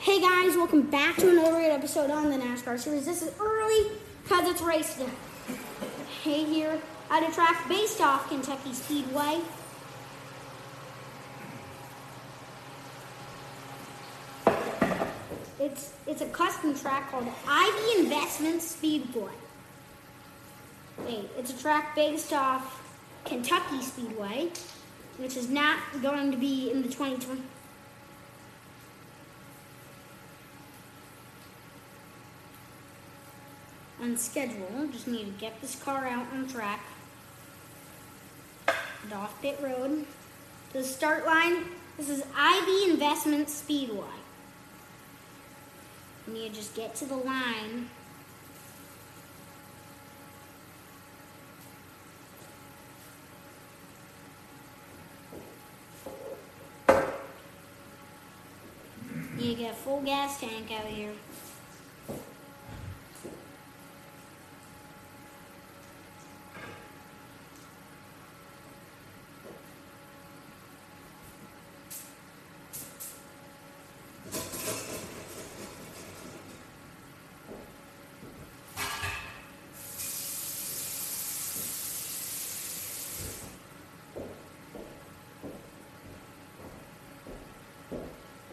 Hey guys, welcome back to another great episode on the NASCAR series. This is early because it's race day. Hey here at a track based off Kentucky Speedway. It's it's a custom track called Ivy Investment Speedway. Wait, it's a track based off Kentucky Speedway, which is not going to be in the 2020. On schedule. Just need to get this car out on track. And off pit road. To the start line, this is Ivy Investment Speedway. You need to just get to the line. You get a full gas tank out here.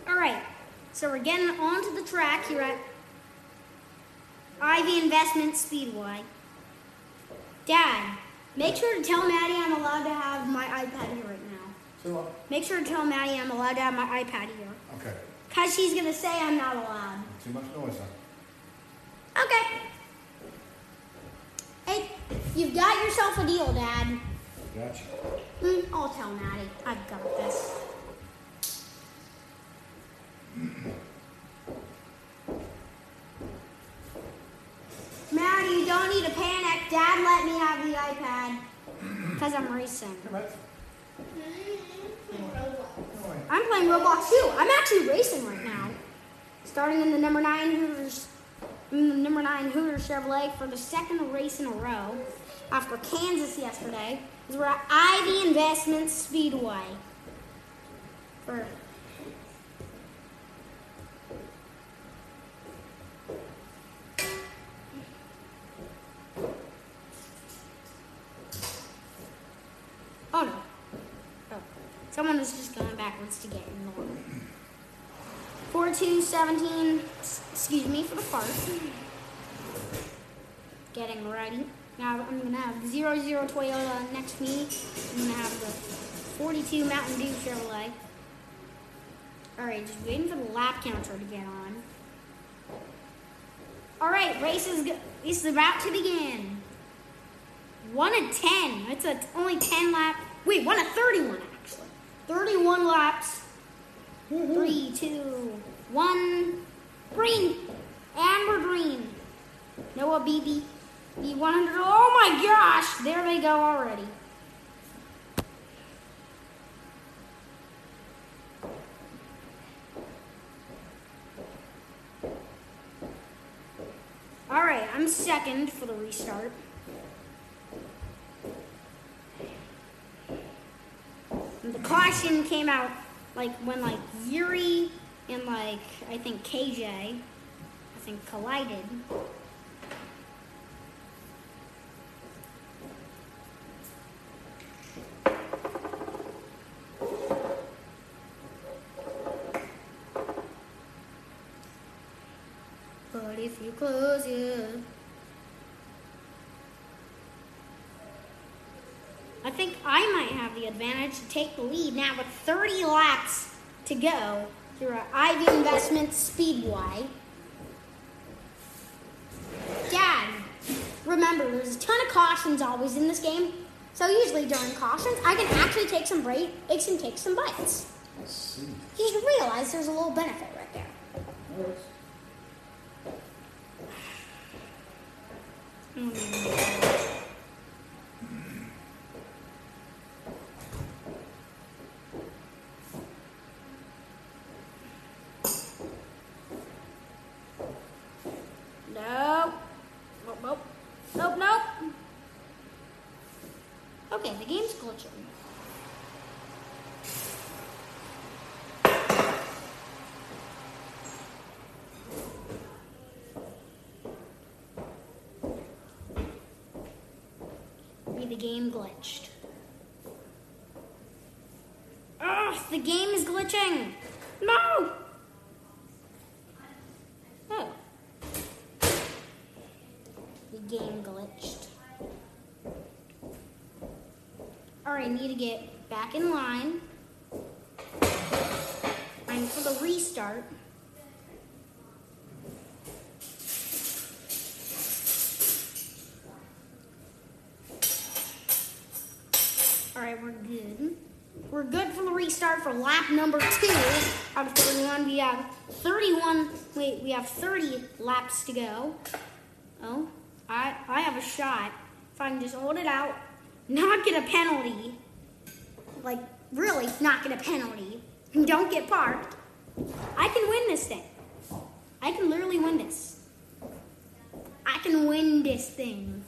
All right, so we're getting onto the track here at Ivy Investment Speedway. Dad, make sure to tell Maddie I'm allowed to have my iPad here right now. So what? Make sure to tell Maddie I'm allowed to have my iPad here. Okay. Because she's going to say I'm not allowed. Too much noise, huh? Okay. Hey, you've got yourself a deal, Dad. Gotcha. Mm, I'll tell Maddie. I've got this. Maddie, you don't need to panic. Dad let me have the iPad. Because I'm racing. Come on. Come on. I'm playing Roblox too. I'm actually racing right now. Starting in the number nine Hooters, number nine Hooters Chevrolet for the second race in a row after Kansas yesterday. Is we're at Ivy Investment Speedway. For Oh no. Oh. Someone is just going backwards to get in the water. 4 2 17, s- excuse me for the fart. Getting ready. Now I'm to have the 0 0 Toyota next to me. I'm to have the 42 Mountain Dew Chevrolet. Alright, just waiting for the lap counter to get on. Alright, race is, race is about to begin. One of ten. It's a only ten lap. Wait, one of thirty-one actually. Thirty-one laps. Three, two, one. Green. Amber green. Noah BB. B one hundred. Oh my gosh! There they go already. All right, I'm second for the restart. And the caution came out like when like Yuri and like I think KJ, I think collided. But if you close it. I think I might have the advantage to take the lead now with 30 laps to go through our Ivy Investment Speedway. Dad, remember, there's a ton of cautions always in this game. So usually during cautions, I can actually take some breaks and take some bites. Let's see. You should realize there's a little benefit right there. in the games glitching. the game glitched. Ugh, the game is glitching! No! To get back in line. And for the restart. Alright, we're good. We're good for the restart for lap number two out of 31. We have 31, wait, we have 30 laps to go. Oh, I, I have a shot. If I can just hold it out, not get a penalty. Like, really, not get a penalty. And don't get parked. I can win this thing. I can literally win this. I can win this thing.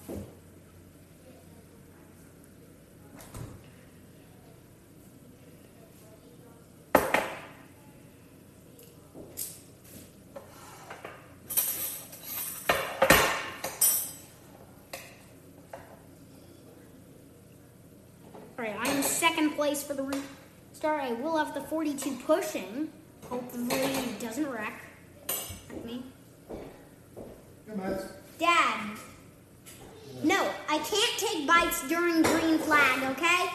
All right, I'm in second place for the restart. I will have the 42 pushing. Hopefully it doesn't wreck. Like me. Dad. No, I can't take bites during green flag, okay?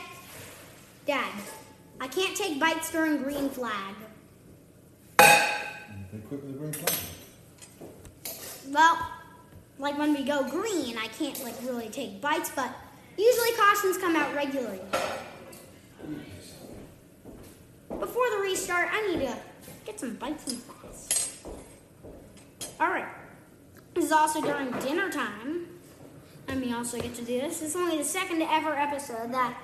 Dad, I can't take bites during green flag. Be quick with the green flag. Well, like when we go green, I can't like really take bites, but usually cautions come out regularly. Before the restart, I need to get some bites in fast. All right. This is also during dinner time. And we also get to do this. This is only the second ever episode that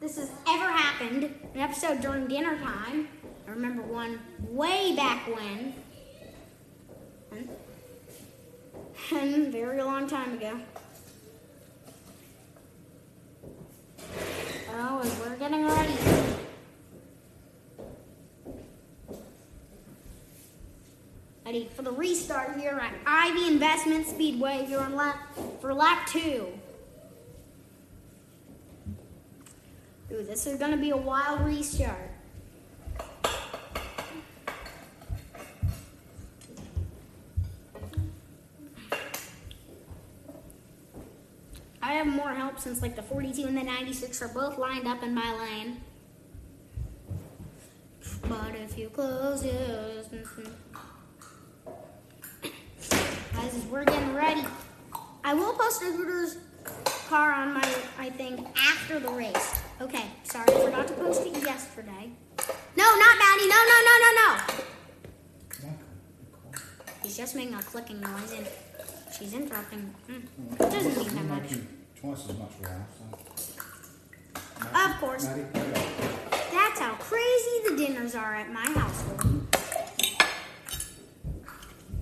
this has ever happened. An episode during dinner time. I remember one way back when. And, and very long time ago. Oh, and we're getting ready. Ready for the restart here at Ivy Investment Speedway here on lap for lap two. Ooh, this is gonna be a wild restart. I have more help since like the 42 and the 96 are both lined up in my lane. But if you close your eyes, mm-hmm. Guys, as we're getting ready, I will post a Hooters car on my, I think, after the race. Okay, sorry, I forgot to post it yesterday. No, not Maddie. No, no, no, no, no. Michael, be quiet. He's just making a clicking noise and she's interrupting. Mm, It doesn't mean that much. Twice as much round, so. Of course. Maddie. That's how crazy the dinners are at my household.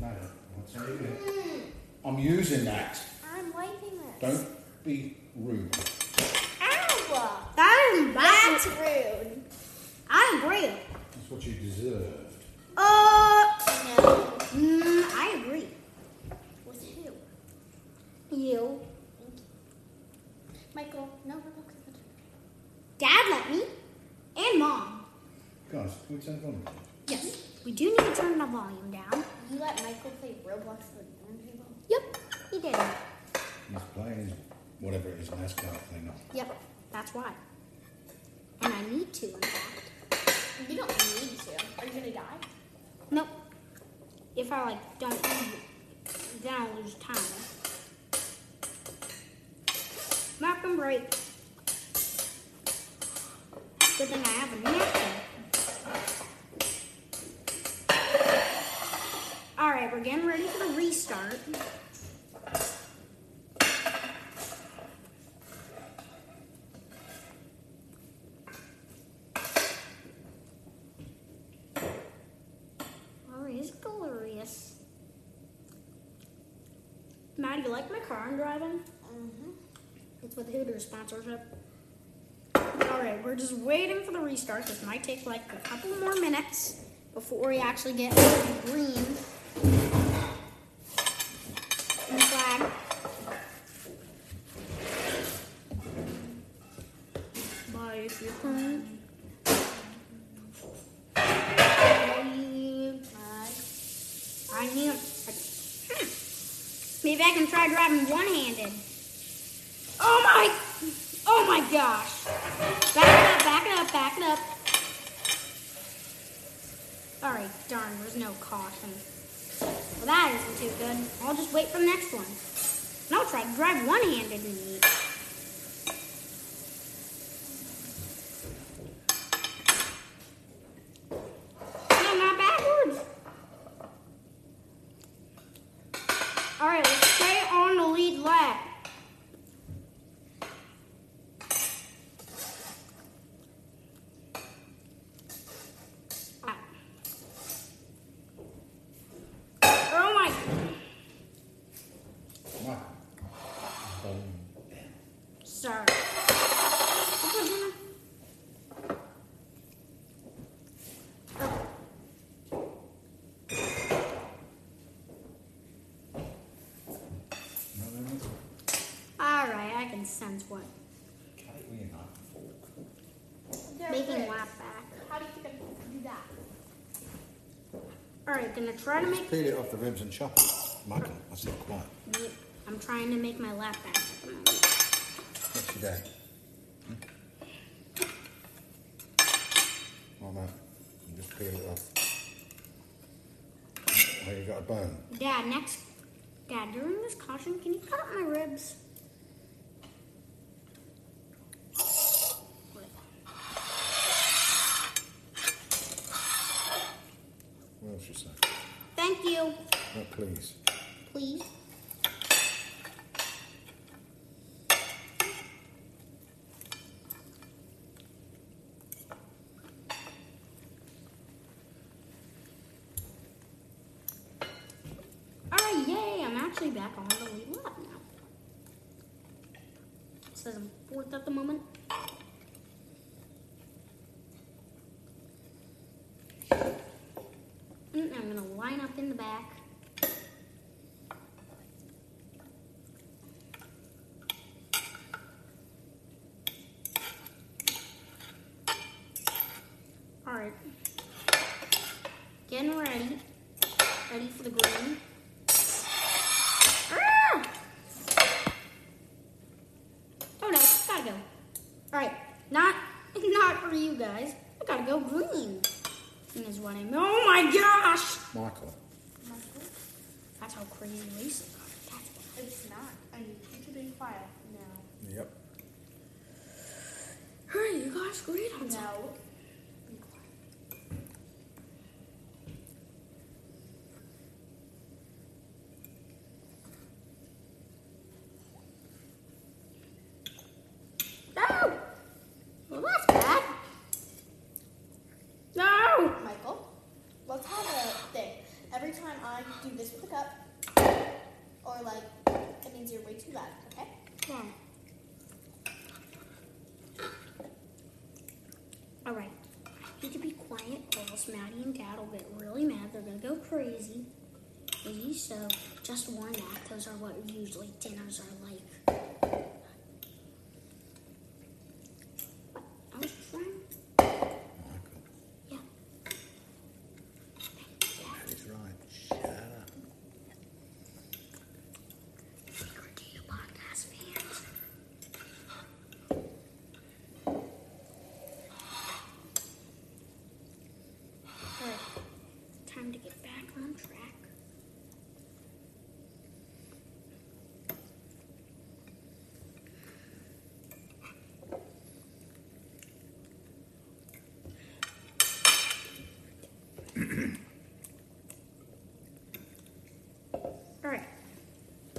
Maddie, what's that you doing? I'm using that. I'm wiping this. Don't be rude. Ow! That is That's bad. rude. I agree. That's what you deserved. Uh, No. mm, I agree. With who? You. Thank you. Michael, no, no, no. Dad let me. And mom. Guys, can we turn it on? Yes. We do need to turn the volume down. You let Michael play Roblox at the dinner? Yep. He did. He's playing his, whatever it is, NASCAR thing. Yep. That's why. And I need to, in fact. You don't need to. Are you gonna die? Nope. If I like don't use it, then I'll lose time. Map and break. Good thing I have a napkin. We're getting ready for the restart. Oh, he's glorious. Matt, you like my car I'm driving? Mm-hmm. It's with Hooters sponsorship. Alright, we're just waiting for the restart. This might take like a couple more minutes before we actually get green. And the flag. I need. Hmm. Maybe I can try driving one-handed. Oh my! Oh my gosh! Back it up! Back it up! Back it up! All right, darn. There's no caution. Well, that isn't too good. I'll just wait for the next one. And I'll try to drive one-handed and eat. No, not backwards. All right, let's stay on the lead lap. Ah. Oh my! Come on. Boom. Sorry. This was gonna- No, no, no. All right, I what Cut it with your knife and fork. There making it is. lap back. How do you think I'm supposed to do that? All right, gonna try to make. Peel it off the ribs and chop it. Michael, I said quiet. I'm trying to make my lap back at the moment. What's your dad? Hmm? Oh, no. You just peel it off. Oh, you got a bone. Dad, next. Dad, during this caution, can you cut up my ribs? What else you say? Thank you. No, please. Please. Alright, yay! I'm actually back on the now. Says I'm fourth at the moment. Mm, I'm gonna line up in the back. Alright. Getting ready. Ready for the green. Ah! Oh no, gotta go. Alright, not not you guys. I gotta go green. Green is what I'm. Oh my gosh! Michael. Michael? That's how crazy racing are. That's. It's not. I need you to be quiet now. Yep. Hey, you guys green on top. No. Be quiet. No! Well, that's bad. No! Michael, let's have a thing. Do this with a cup, or like, that means you're way too loud, okay? Yeah. Alright. I need to be quiet or else Maddie and Dad will get really mad. They're gonna go. Crazy, so just warn that. Those are what usually dinners are like. What? I was trying. Michael. Yeah. That is right. Shut up. Secret to you podcast fans. Alright, time to get back on track. Alright.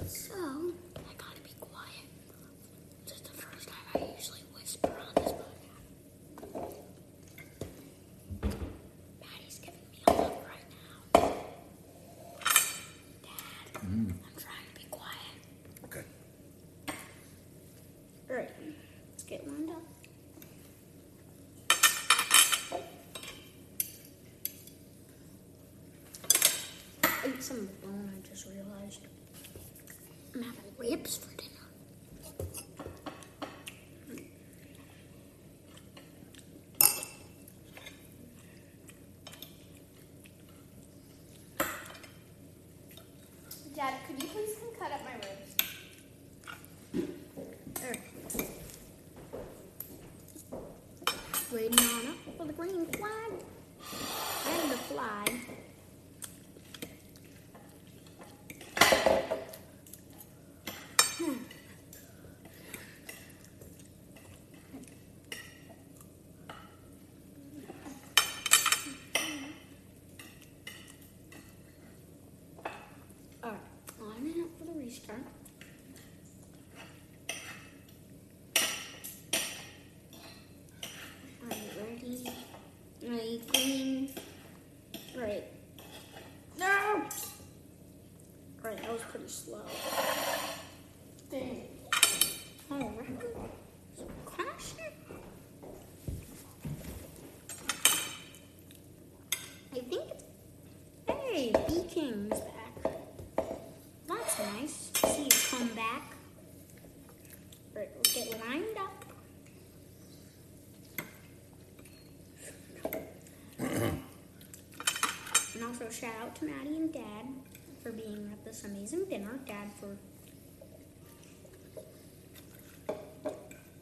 So, I gotta be quiet. This is the first time I usually whisper on this podcast. Patty's giving me a look right now. Dad, I'm trying to be quiet. Okay. Alright, let's get lined up. I ate some of the bone, I just realized. I'm having ribs for dinner. cut up my ribs. There. Waiting on up for the green flag and the flag. Hmm. Alright, lining up for the restart. Alright, ready? Ready, green. Right. No! Alright, that was pretty slow. Dang. Oh, record. I think it's. Hey, B King's back. That's nice. See you come back. Right, we'll get lined up. and also shout out to Maddie and Dad for being at this amazing dinner. Dad for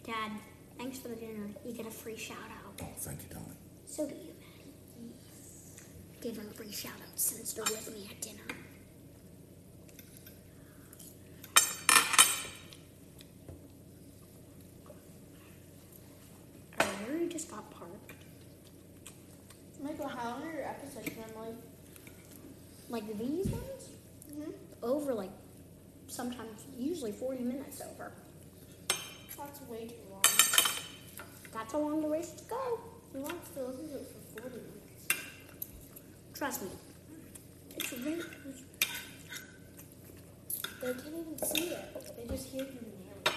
Dad, thanks for the dinner. You get a free shout out. Thank you, darling. So do you, Maddie. Give him a free shout out since they're with me at dinner. Alright, we just got parked. Michael, how long are your episodes normally? Like these ones? Over like sometimes, usually 40 minutes over. That's way too long. That's how long the race to go. Who wants to listen to it for 40 minutes? Trust me. It's really. They can't even see it. They just hear you narrate.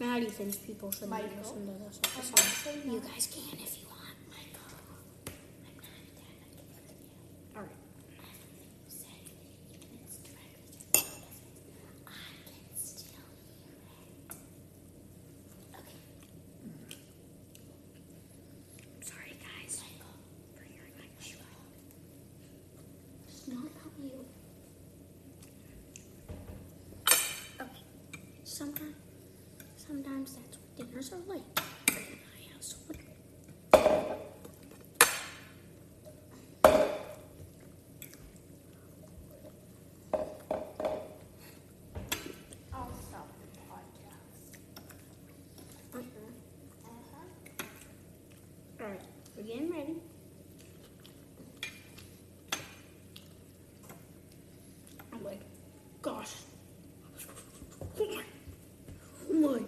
Maddie thinks people should listen to this episode. You guys can if you want. Michael, I'm not a dad. I can hear you. Alright. Everything you say, even it's directly to the audience, I can still hear it. Okay. Sorry, guys. For hearing my issue. It's not about you. Okay. Sometimes, sometimes that's what dinners are like. Uh-huh. Alright, we're getting ready. I'm like, gosh. Oh my. Oh my. Uh-huh.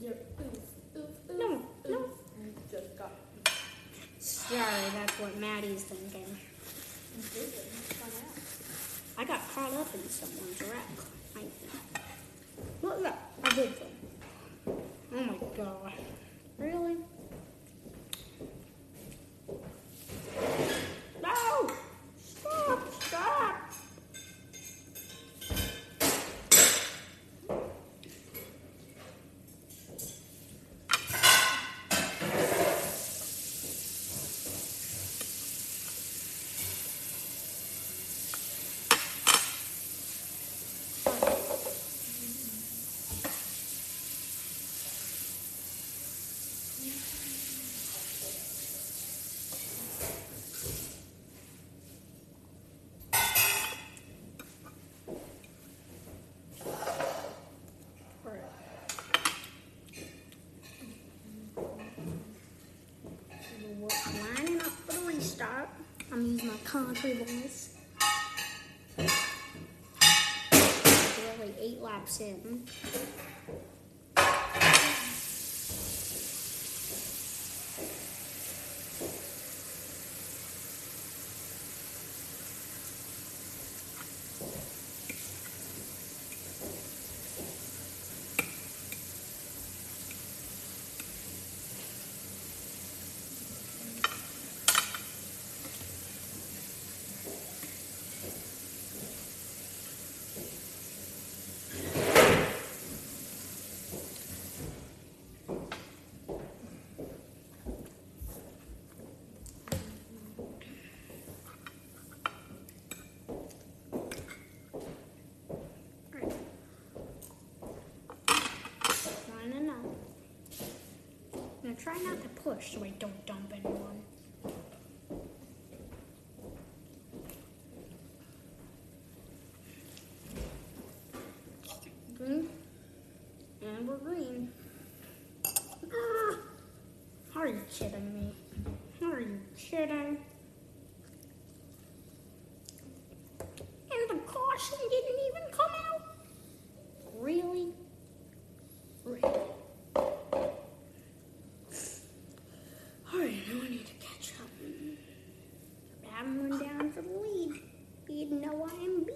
You're oof, oof, oof, No, oof. no. You just got Sorry, that's what Maddie's thinking. I got caught up in someone's wreck. I think. Look at that. I did them. Oh my god. Really? No! Stop! Stop! Alright. We're lining up for the restart. I'm using my country voice. We're like eight laps in. Try not to push so I don't dump anyone. Green. And we're green. Ugh. Are you kidding me? Are you kidding? And the caution didn't even come out. Really? Really? Alright, now I need to catch up. I'm one down for the lead. You'd know I am B.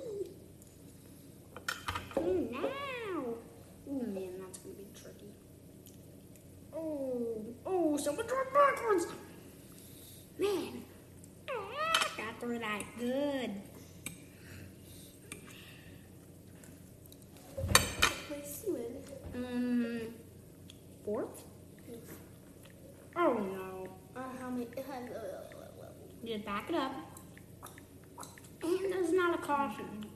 Oh, now. Oh man, that's gonna be tricky. Oh, oh, someone Man, ah, got through that good. Place you in. Um, fourth? Oh no. Uh, how many? Uh, Just back it up. And there's not a caution.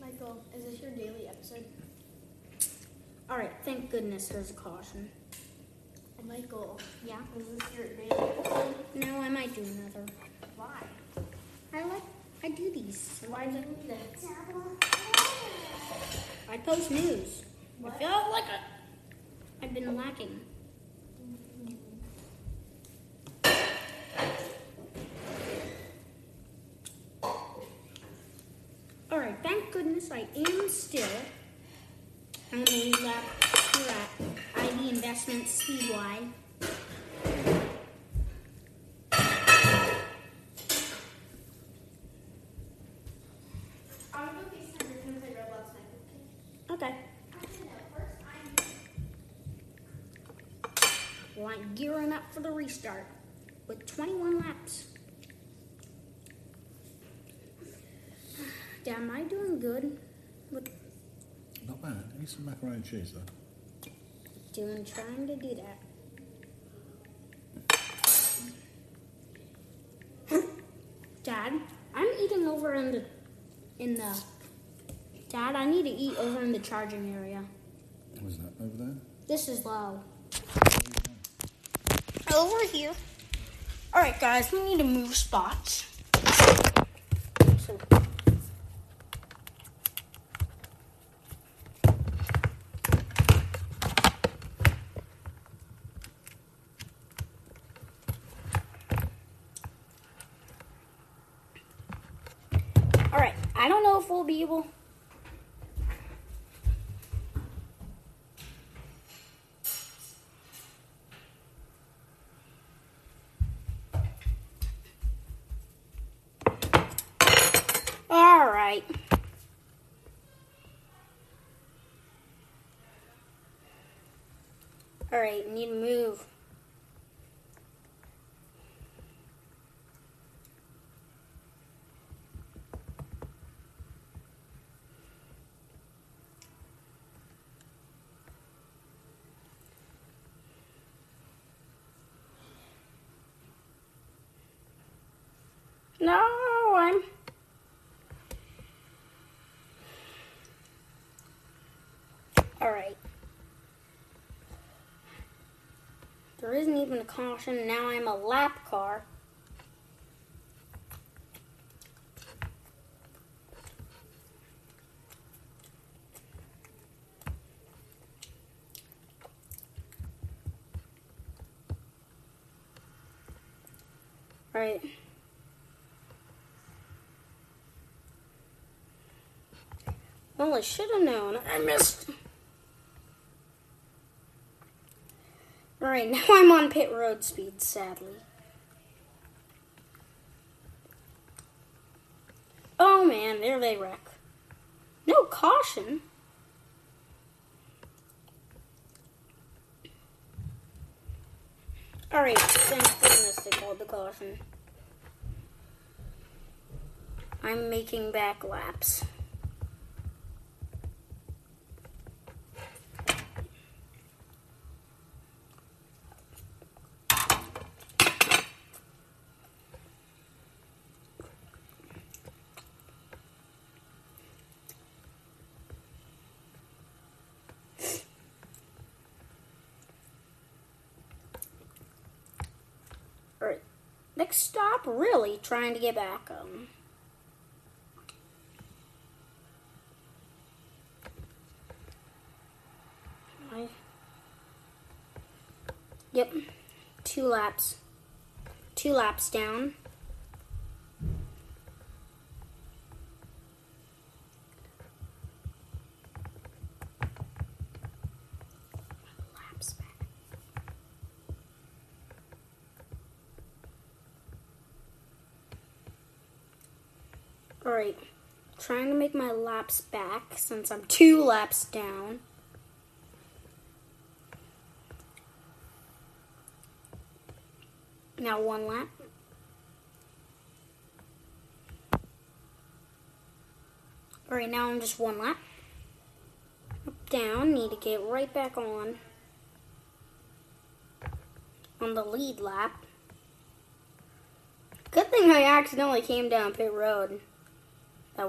Michael, is this your daily episode? Alright, thank goodness there's a caution. Michael, Yeah? is this your daily? No, I might do another. Why? I like, I do these. Why do you need it? I post news. What? I feel like I, I've been lacking. Alright, thank goodness I am still. I'm gonna leave that here at Ivy Investment Speedway. I'm gonna be sending him play Roblox Michael. Okay. Okay, no, first I'm Well, I'm gearing up for the restart with 21 laps. Yeah, am I doing good with Not bad. Eat some macaroni and cheese though. Doing trying to do that? Dad, I'm eating over in the in the Dad, I need to eat over in the charging area. What's that over there? This is low. Over here. Alright guys, we need to move spots. So Alright, Be able Alright. Alright, need to move. No, I'm. Alright. There isn't even a caution. Now I'm a lap car. Alright. Well, I should have known. I missed. Alright, now I'm on pit road speed, sadly. Oh man, there they wreck. No caution. Alright, thank goodness they called the caution. I'm making back laps. Like, stop really trying to get back um. Yep, two laps. Two laps down. Laps back. Alright, trying to make my laps back since I'm two laps down. Now one lap. Alright, now I'm just one lap. Up, down, need to get right back on. On the lead lap. Good thing I accidentally came down pit road. That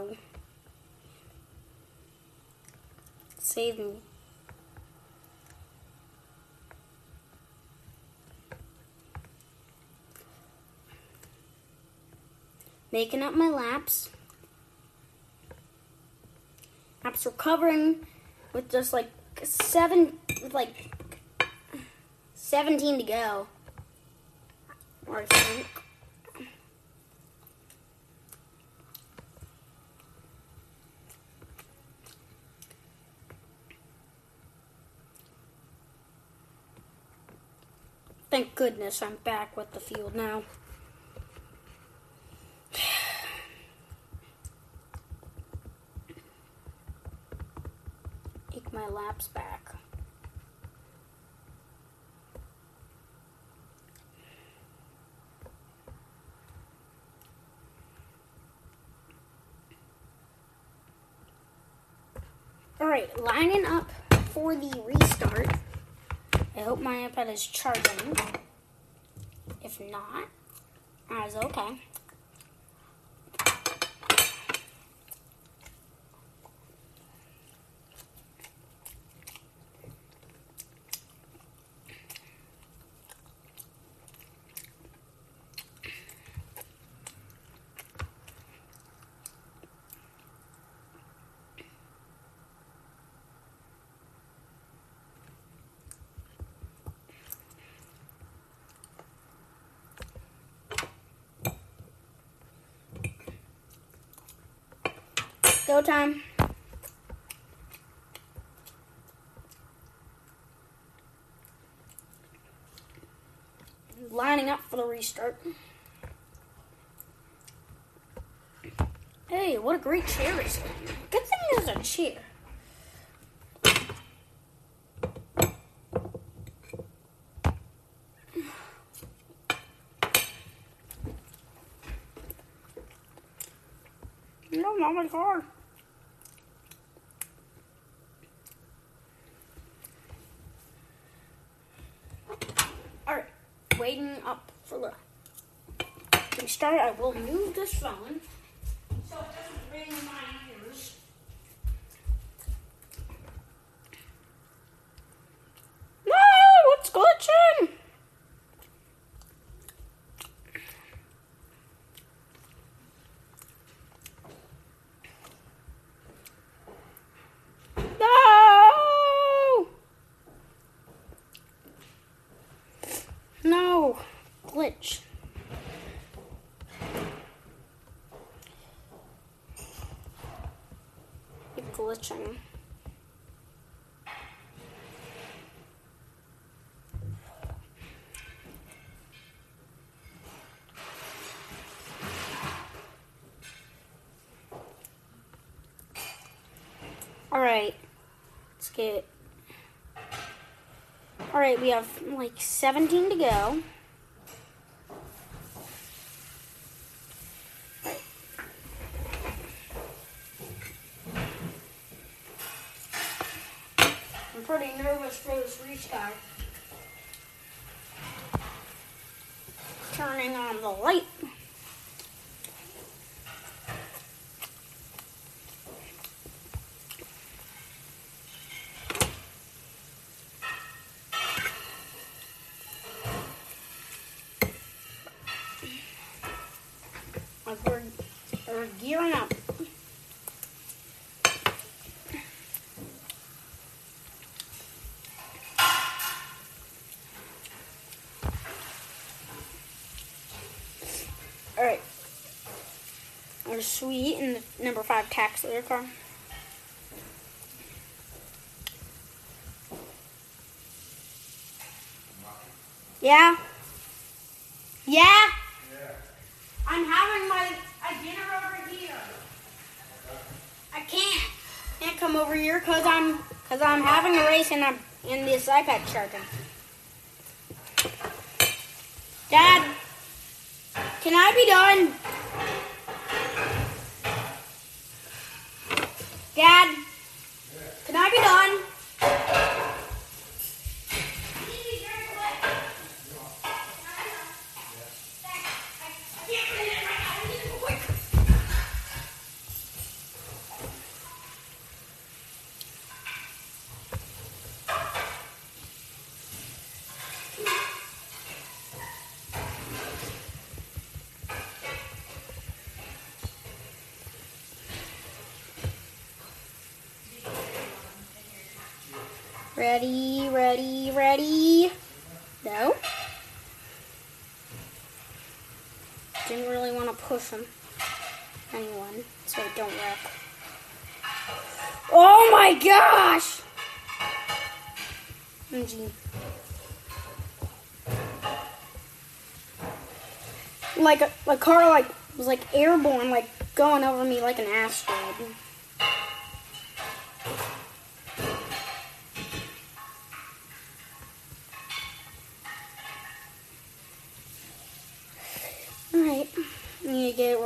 saved me. Making up my laps. Laps recovering with just like seven, with like 17 to go. Or I Thank goodness I'm back with the field now. Take my laps back. Alright, lining up for the restart. I hope my iPad is charging. If not, that's okay. Go time. Lining up for the restart. Hey, what a great chair is. Good thing there's a chair. No, not my car. Alright, waiting up for the restart. I will move this phone so it doesn't ring my ears. No, it's glitching. No! No! Glitch. Keep glitching. Alright. Let's get. Alright, we have like 17 to go. Pretty nervous for this restart. Turning on the light. we're gearing up. All right. Our sweet and number five tax leader car. Yeah. Yeah. I'm having my dinner over here. I can't. Can't come over here because I'm because I'm having a race and I'm in this iPad charging. Dad, can I be done? Dad, can I be done? Ready, ready, ready. No. Didn't really want to push him. Anyone, so it don't wreck. Oh my gosh! MG. Like a, a car like was like airborne, like going over me like an asteroid.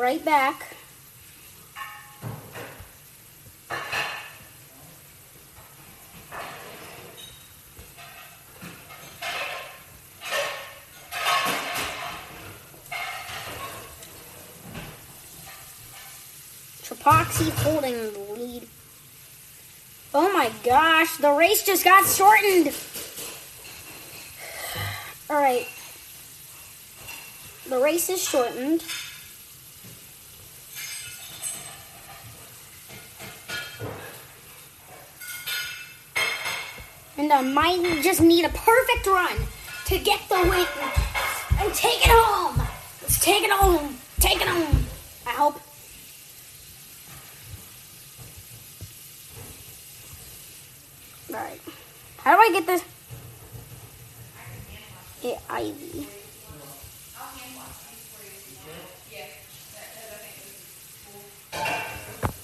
Right back. Trapoxy holding the lead. Oh my gosh, the race just got shortened. Alright, the race is shortened. I might just need a perfect run to get the win and take it home. Let's take it home. Take it home. I hope. Alright. How do I get this? Yeah, Ivy.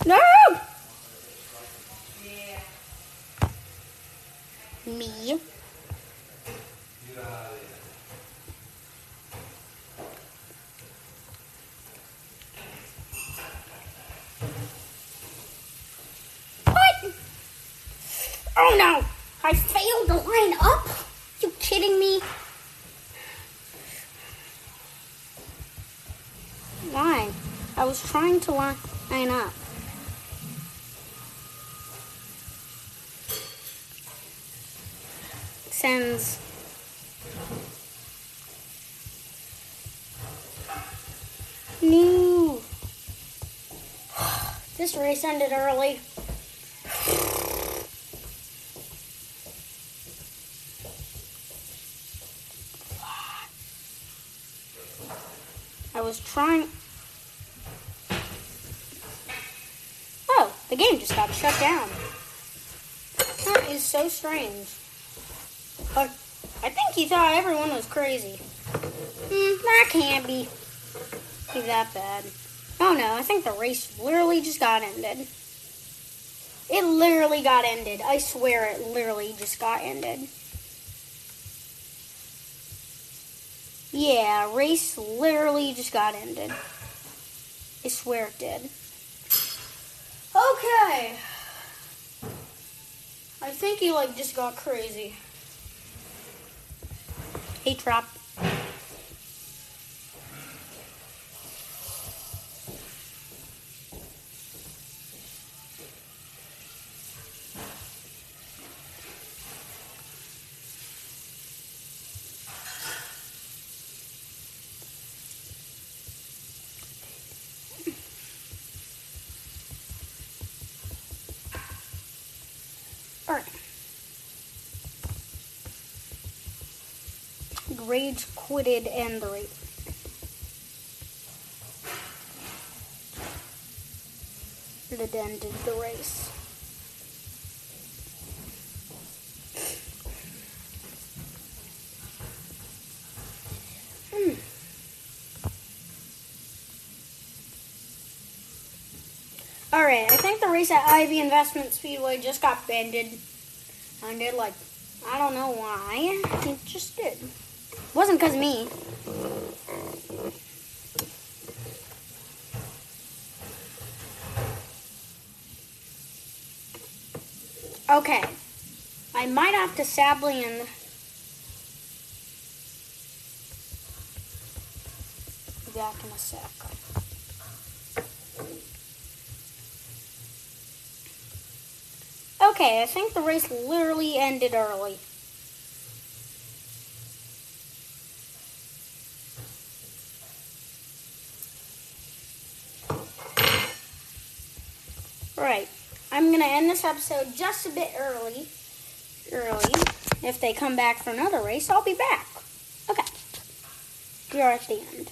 No! Me. What? Oh no! I failed to line up? You kidding me? Why? I was trying to line line up. Sends. No. This race ended early. I was trying. Oh, the game just got shut down. That is so strange. But I think he thought everyone was crazy. Hmm, that can't be, be that bad. Oh no, I think the race literally just got ended. It literally got ended. I swear it literally just got ended. Yeah, race literally just got ended. I swear it did. Okay. I think he like just got crazy. Hey, Trap. Rage quitted and the race. It ended the race. Hmm. Alright, I think the race at Ivy Investments Speedway just got bended. I did like, I don't know why. It just did. Wasn't because of me. Okay. I might have to sadly and back in a sec. Okay, I think the race literally ended early. Right. I'm gonna end this episode just a bit early. Early. If they come back for another race, I'll be back. Okay. We are at the end.